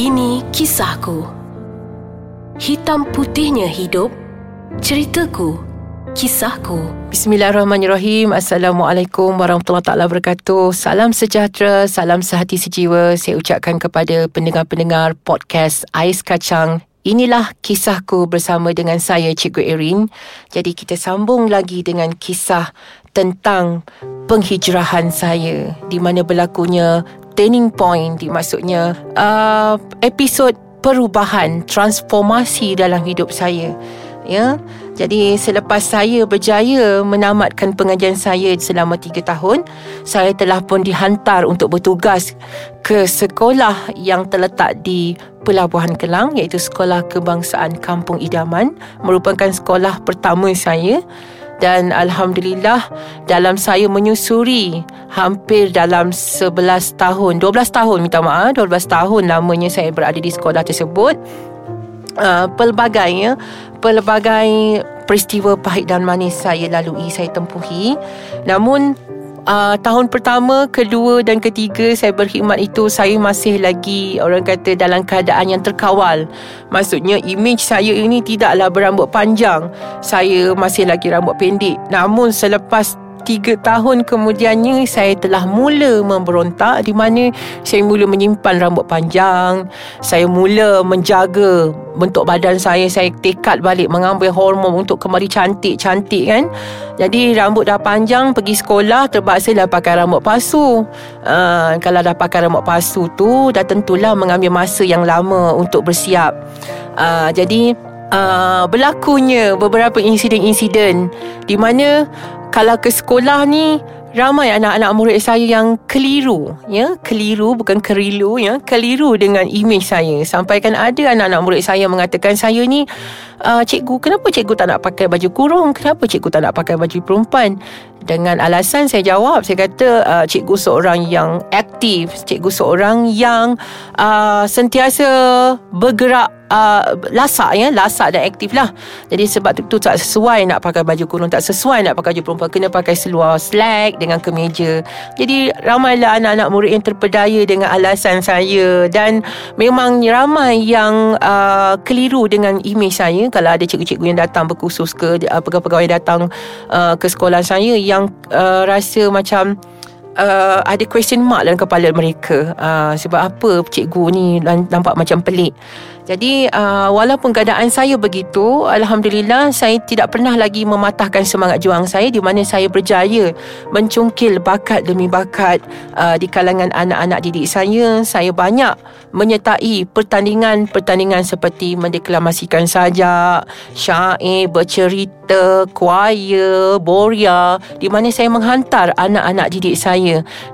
Ini kisahku. Hitam putihnya hidup. Ceritaku. Kisahku. Bismillahirrahmanirrahim. Assalamualaikum warahmatullahi taala wabarakatuh. Salam sejahtera, salam sehati sejiwa. Saya ucapkan kepada pendengar-pendengar podcast Ais Kacang Inilah kisahku bersama dengan saya Cikgu Erin. Jadi kita sambung lagi dengan kisah tentang penghijrahan saya di mana berlakunya turning point maksudnya uh, episod perubahan transformasi dalam hidup saya. Ya? Jadi selepas saya berjaya menamatkan pengajian saya selama 3 tahun saya telah pun dihantar untuk bertugas ke sekolah yang terletak di Pelabuhan Kelang iaitu Sekolah Kebangsaan Kampung Idaman merupakan sekolah pertama saya dan alhamdulillah dalam saya menyusuri hampir dalam 11 tahun 12 tahun minta maaf 12 tahun lamanya saya berada di sekolah tersebut. Uh, pelbagai ya pelbagai peristiwa pahit dan manis saya lalui saya tempuhi. Namun uh, tahun pertama, kedua dan ketiga saya berkhidmat itu saya masih lagi orang kata dalam keadaan yang terkawal. Maksudnya image saya ini tidaklah berambut panjang. Saya masih lagi rambut pendek. Namun selepas Tiga tahun kemudiannya saya telah mula memberontak di mana saya mula menyimpan rambut panjang. Saya mula menjaga bentuk badan saya. Saya tekad balik mengambil hormon untuk kembali cantik-cantik kan. Jadi rambut dah panjang pergi sekolah terpaksa lah pakai rambut pasu. Uh, kalau dah pakai rambut pasu tu dah tentulah mengambil masa yang lama untuk bersiap. Uh, jadi uh, berlakunya beberapa insiden-insiden di mana kalau ke sekolah ni ramai anak-anak murid saya yang keliru ya? Keliru bukan kerilu ya? Keliru dengan imej saya. Sampaikan ada anak-anak murid saya mengatakan saya ni uh, cikgu kenapa cikgu tak nak pakai baju kurung? Kenapa cikgu tak nak pakai baju perempuan? Dengan alasan saya jawab saya kata uh, cikgu seorang yang aktif. Cikgu seorang yang uh, sentiasa bergerak uh, lasak ya. Lasak dan aktif lah. Jadi sebab tu, tu tak sesuai nak pakai baju kurung tak sesuai nak pakai baju perempuan kena pakai seluar slack dengan kemeja. Jadi ramailah anak-anak murid yang terpedaya dengan alasan saya. Dan memang ramai yang uh, keliru dengan imej saya. Kalau ada cikgu-cikgu yang datang berkhusus ke uh, pegawai-pegawai datang uh, ke sekolah saya yang uh, rasa macam uh, ada question mark dalam kepala mereka. Uh, sebab apa cikgu ni nampak macam pelik? Jadi uh, walaupun keadaan saya begitu Alhamdulillah saya tidak pernah lagi mematahkan semangat juang saya Di mana saya berjaya mencungkil bakat demi bakat uh, Di kalangan anak-anak didik saya. Saya banyak menyertai pertandingan-pertandingan seperti mendeklamasikan sajak Syair, bercerita, kuaya, boria Di mana saya menghantar anak-anak didik saya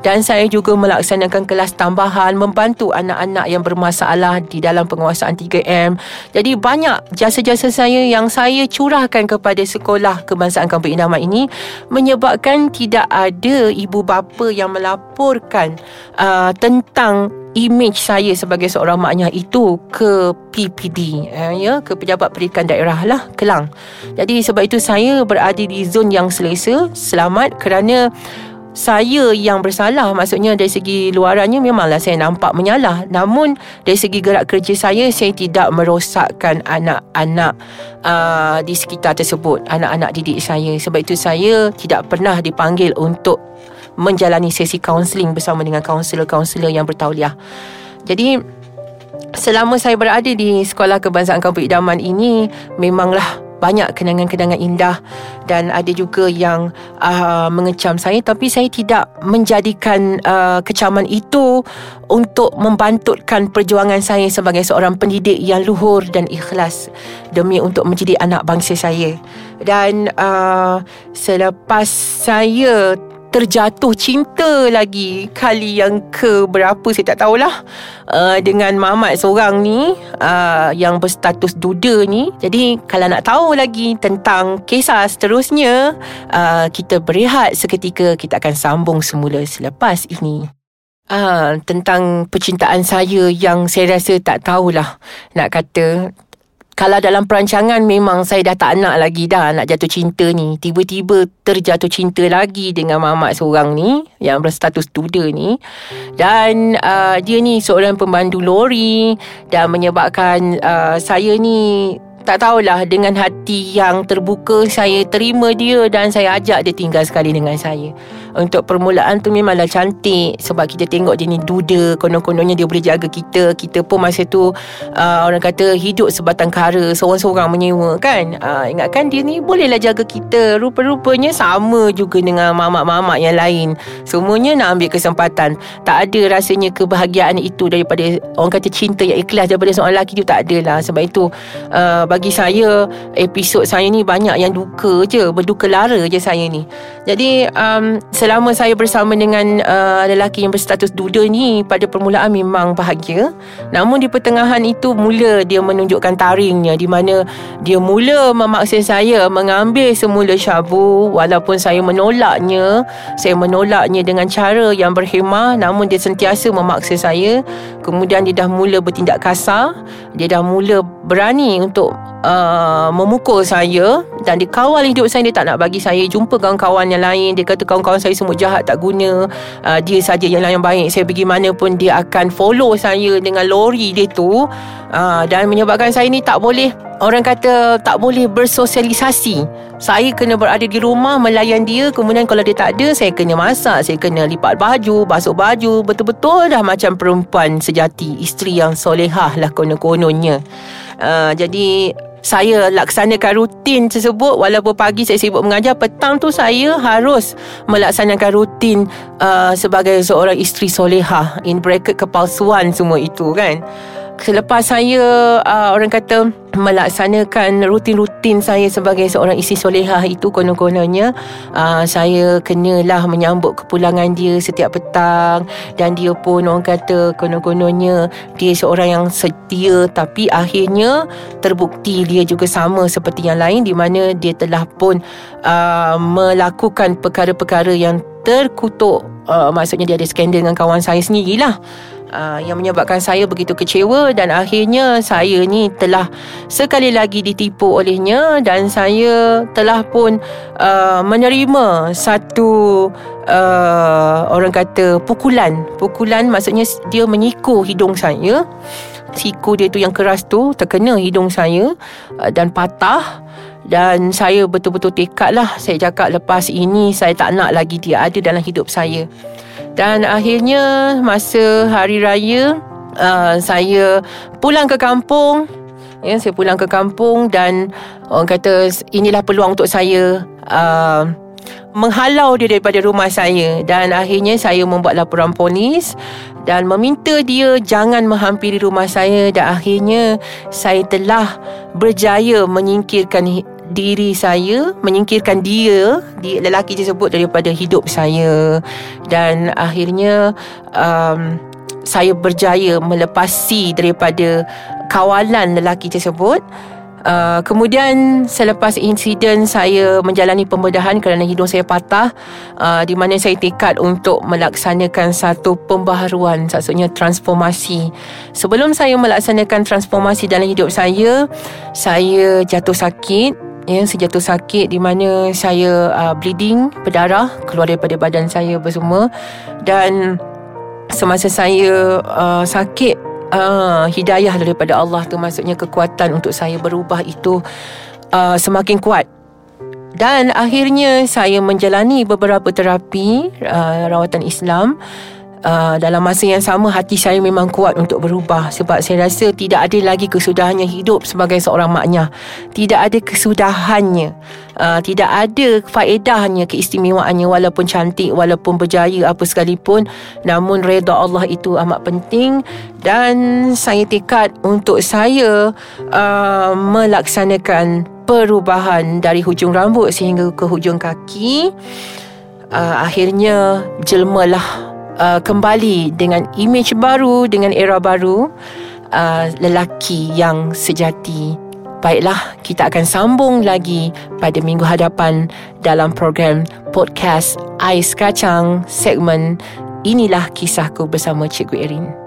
Dan saya juga melaksanakan kelas tambahan Membantu anak-anak yang bermasalah di dalam penguasaan 3M. Jadi banyak jasa-jasa saya yang saya curahkan kepada sekolah kebangsaan Kampung Indaman ini menyebabkan tidak ada ibu bapa yang melaporkan uh, tentang imej saya sebagai seorang maknya itu ke PPD uh, ya ke pejabat pendidikan daerah lah Kelang. Jadi sebab itu saya berada di zon yang selesa selamat kerana saya yang bersalah maksudnya dari segi luarannya memanglah saya nampak menyalah. Namun dari segi gerak kerja saya saya tidak merosakkan anak-anak uh, di sekitar tersebut anak-anak didik saya. Sebab itu saya tidak pernah dipanggil untuk menjalani sesi kaunseling bersama dengan kaunselor-kaunselor yang bertauliah. Jadi selama saya berada di sekolah kebangsaan kampung idaman ini memanglah banyak kenangan-kenangan indah dan ada juga yang uh, mengecam saya. Tapi saya tidak menjadikan uh, kecaman itu untuk membantutkan perjuangan saya sebagai seorang pendidik yang luhur dan ikhlas demi untuk menjadi anak bangsa saya. Dan uh, selepas saya terjatuh cinta lagi kali yang ke berapa saya tak tahulah. Uh, dengan mamat seorang ni uh, yang berstatus duda ni. Jadi kalau nak tahu lagi tentang kisah seterusnya uh, kita berehat seketika kita akan sambung semula selepas ini. Uh, tentang percintaan saya yang saya rasa tak tahulah nak kata kalau dalam perancangan memang saya dah tak nak lagi dah nak jatuh cinta ni. Tiba-tiba terjatuh cinta lagi dengan mamak seorang ni yang berstatus duda ni. Dan uh, dia ni seorang pemandu lori dan menyebabkan uh, saya ni tak tahulah dengan hati yang terbuka saya terima dia dan saya ajak dia tinggal sekali dengan saya. Untuk permulaan tu memanglah cantik sebab kita tengok dia ni duda, konon-kononnya dia boleh jaga kita. Kita pun masa tu uh, orang kata hidup sebatang kara, seorang-seorang menyewa kan. Uh, ingatkan dia ni bolehlah jaga kita. Rupa-rupanya sama juga dengan mamak-mamak yang lain. Semuanya nak ambil kesempatan. Tak ada rasanya kebahagiaan itu daripada orang kata cinta yang ikhlas daripada seorang lelaki tu tak ada lah. Sebab itu uh, bagi saya episod saya ni banyak yang duka je, berduka lara je saya ni. Jadi um, selama saya bersama dengan uh, lelaki yang berstatus duda ni pada permulaan memang bahagia. Namun di pertengahan itu mula dia menunjukkan taringnya di mana dia mula memaksa saya mengambil semula syabu walaupun saya menolaknya. Saya menolaknya dengan cara yang berhemah namun dia sentiasa memaksa saya. Kemudian dia dah mula bertindak kasar. Dia dah mula berani untuk uh, memukul saya dan dia kawal hidup saya dia tak nak bagi saya jumpa kawan-kawan yang lain. Dia kata kawan-kawan saya semua jahat tak guna. Uh, dia saja yang yang baik. Saya pergi mana pun dia akan follow saya dengan lori dia tu. Uh, dan menyebabkan saya ni tak boleh orang kata tak boleh bersosialisasi. Saya kena berada di rumah melayan dia. Kemudian kalau dia tak ada saya kena masak saya kena lipat baju basuh baju. Betul-betul dah macam perempuan sejati isteri yang solehah lah konon-kononnya uh, jadi saya laksanakan rutin tersebut. Walaupun pagi saya sibuk mengajar petang tu saya harus melaksanakan rutin uh, sebagai seorang isteri solehah. In bracket kepalsuan semua itu kan Selepas saya uh, orang kata melaksanakan rutin-rutin saya sebagai seorang isteri solehah itu konon-kononnya uh, saya kenalah menyambut kepulangan dia setiap petang dan dia pun orang kata konon-kononnya dia seorang yang setia tapi akhirnya terbukti dia juga sama seperti yang lain di mana dia telah pun uh, melakukan perkara-perkara yang terkutuk. Uh, maksudnya dia ada skandal dengan kawan saya sendirilah uh, yang menyebabkan saya begitu kecewa dan akhirnya saya ni telah sekali lagi ditipu olehnya dan saya telah pun uh, menerima satu uh, orang kata pukulan. Pukulan maksudnya dia menyiku hidung saya. Siku dia tu yang keras tu terkena hidung saya uh, dan patah dan saya betul-betul tekad lah. Saya cakap lepas ini Saya tak nak lagi dia ada dalam hidup saya. Dan akhirnya masa hari raya uh, saya pulang ke kampung. Ya, saya pulang ke kampung dan orang kata inilah peluang untuk saya uh, menghalau dia daripada rumah saya. Dan akhirnya saya membuat laporan polis dan meminta dia jangan menghampiri rumah saya. Dan akhirnya saya telah berjaya menyingkirkan diri saya menyingkirkan dia di lelaki tersebut daripada hidup saya. Dan akhirnya um, saya berjaya melepasi daripada kawalan lelaki tersebut. Uh, kemudian selepas insiden saya menjalani pembedahan kerana hidung saya patah uh, di mana saya tekad untuk melaksanakan satu pembaharuan maksudnya transformasi. Sebelum saya melaksanakan transformasi dalam hidup saya, saya jatuh sakit ya saya jatuh sakit di mana saya uh, bleeding berdarah keluar daripada badan saya bersama dan semasa saya uh, sakit uh, hidayah daripada Allah tu maksudnya kekuatan untuk saya berubah itu uh, semakin kuat. Dan akhirnya saya menjalani beberapa terapi uh, rawatan Islam Uh, dalam masa yang sama hati saya memang kuat untuk berubah sebab saya rasa tidak ada lagi kesudahannya hidup sebagai seorang maknya. Tidak ada kesudahannya. Uh, tidak ada faedahnya keistimewaannya walaupun cantik walaupun berjaya apa sekalipun. Namun redha Allah itu amat penting dan saya tekad untuk saya uh, melaksanakan perubahan dari hujung rambut sehingga ke hujung kaki. Uh, akhirnya jelmalah uh, kembali dengan image baru dengan era baru uh, lelaki yang sejati. Baiklah kita akan sambung lagi pada minggu hadapan dalam program podcast Ais Kacang segmen inilah kisahku bersama Cikgu Erin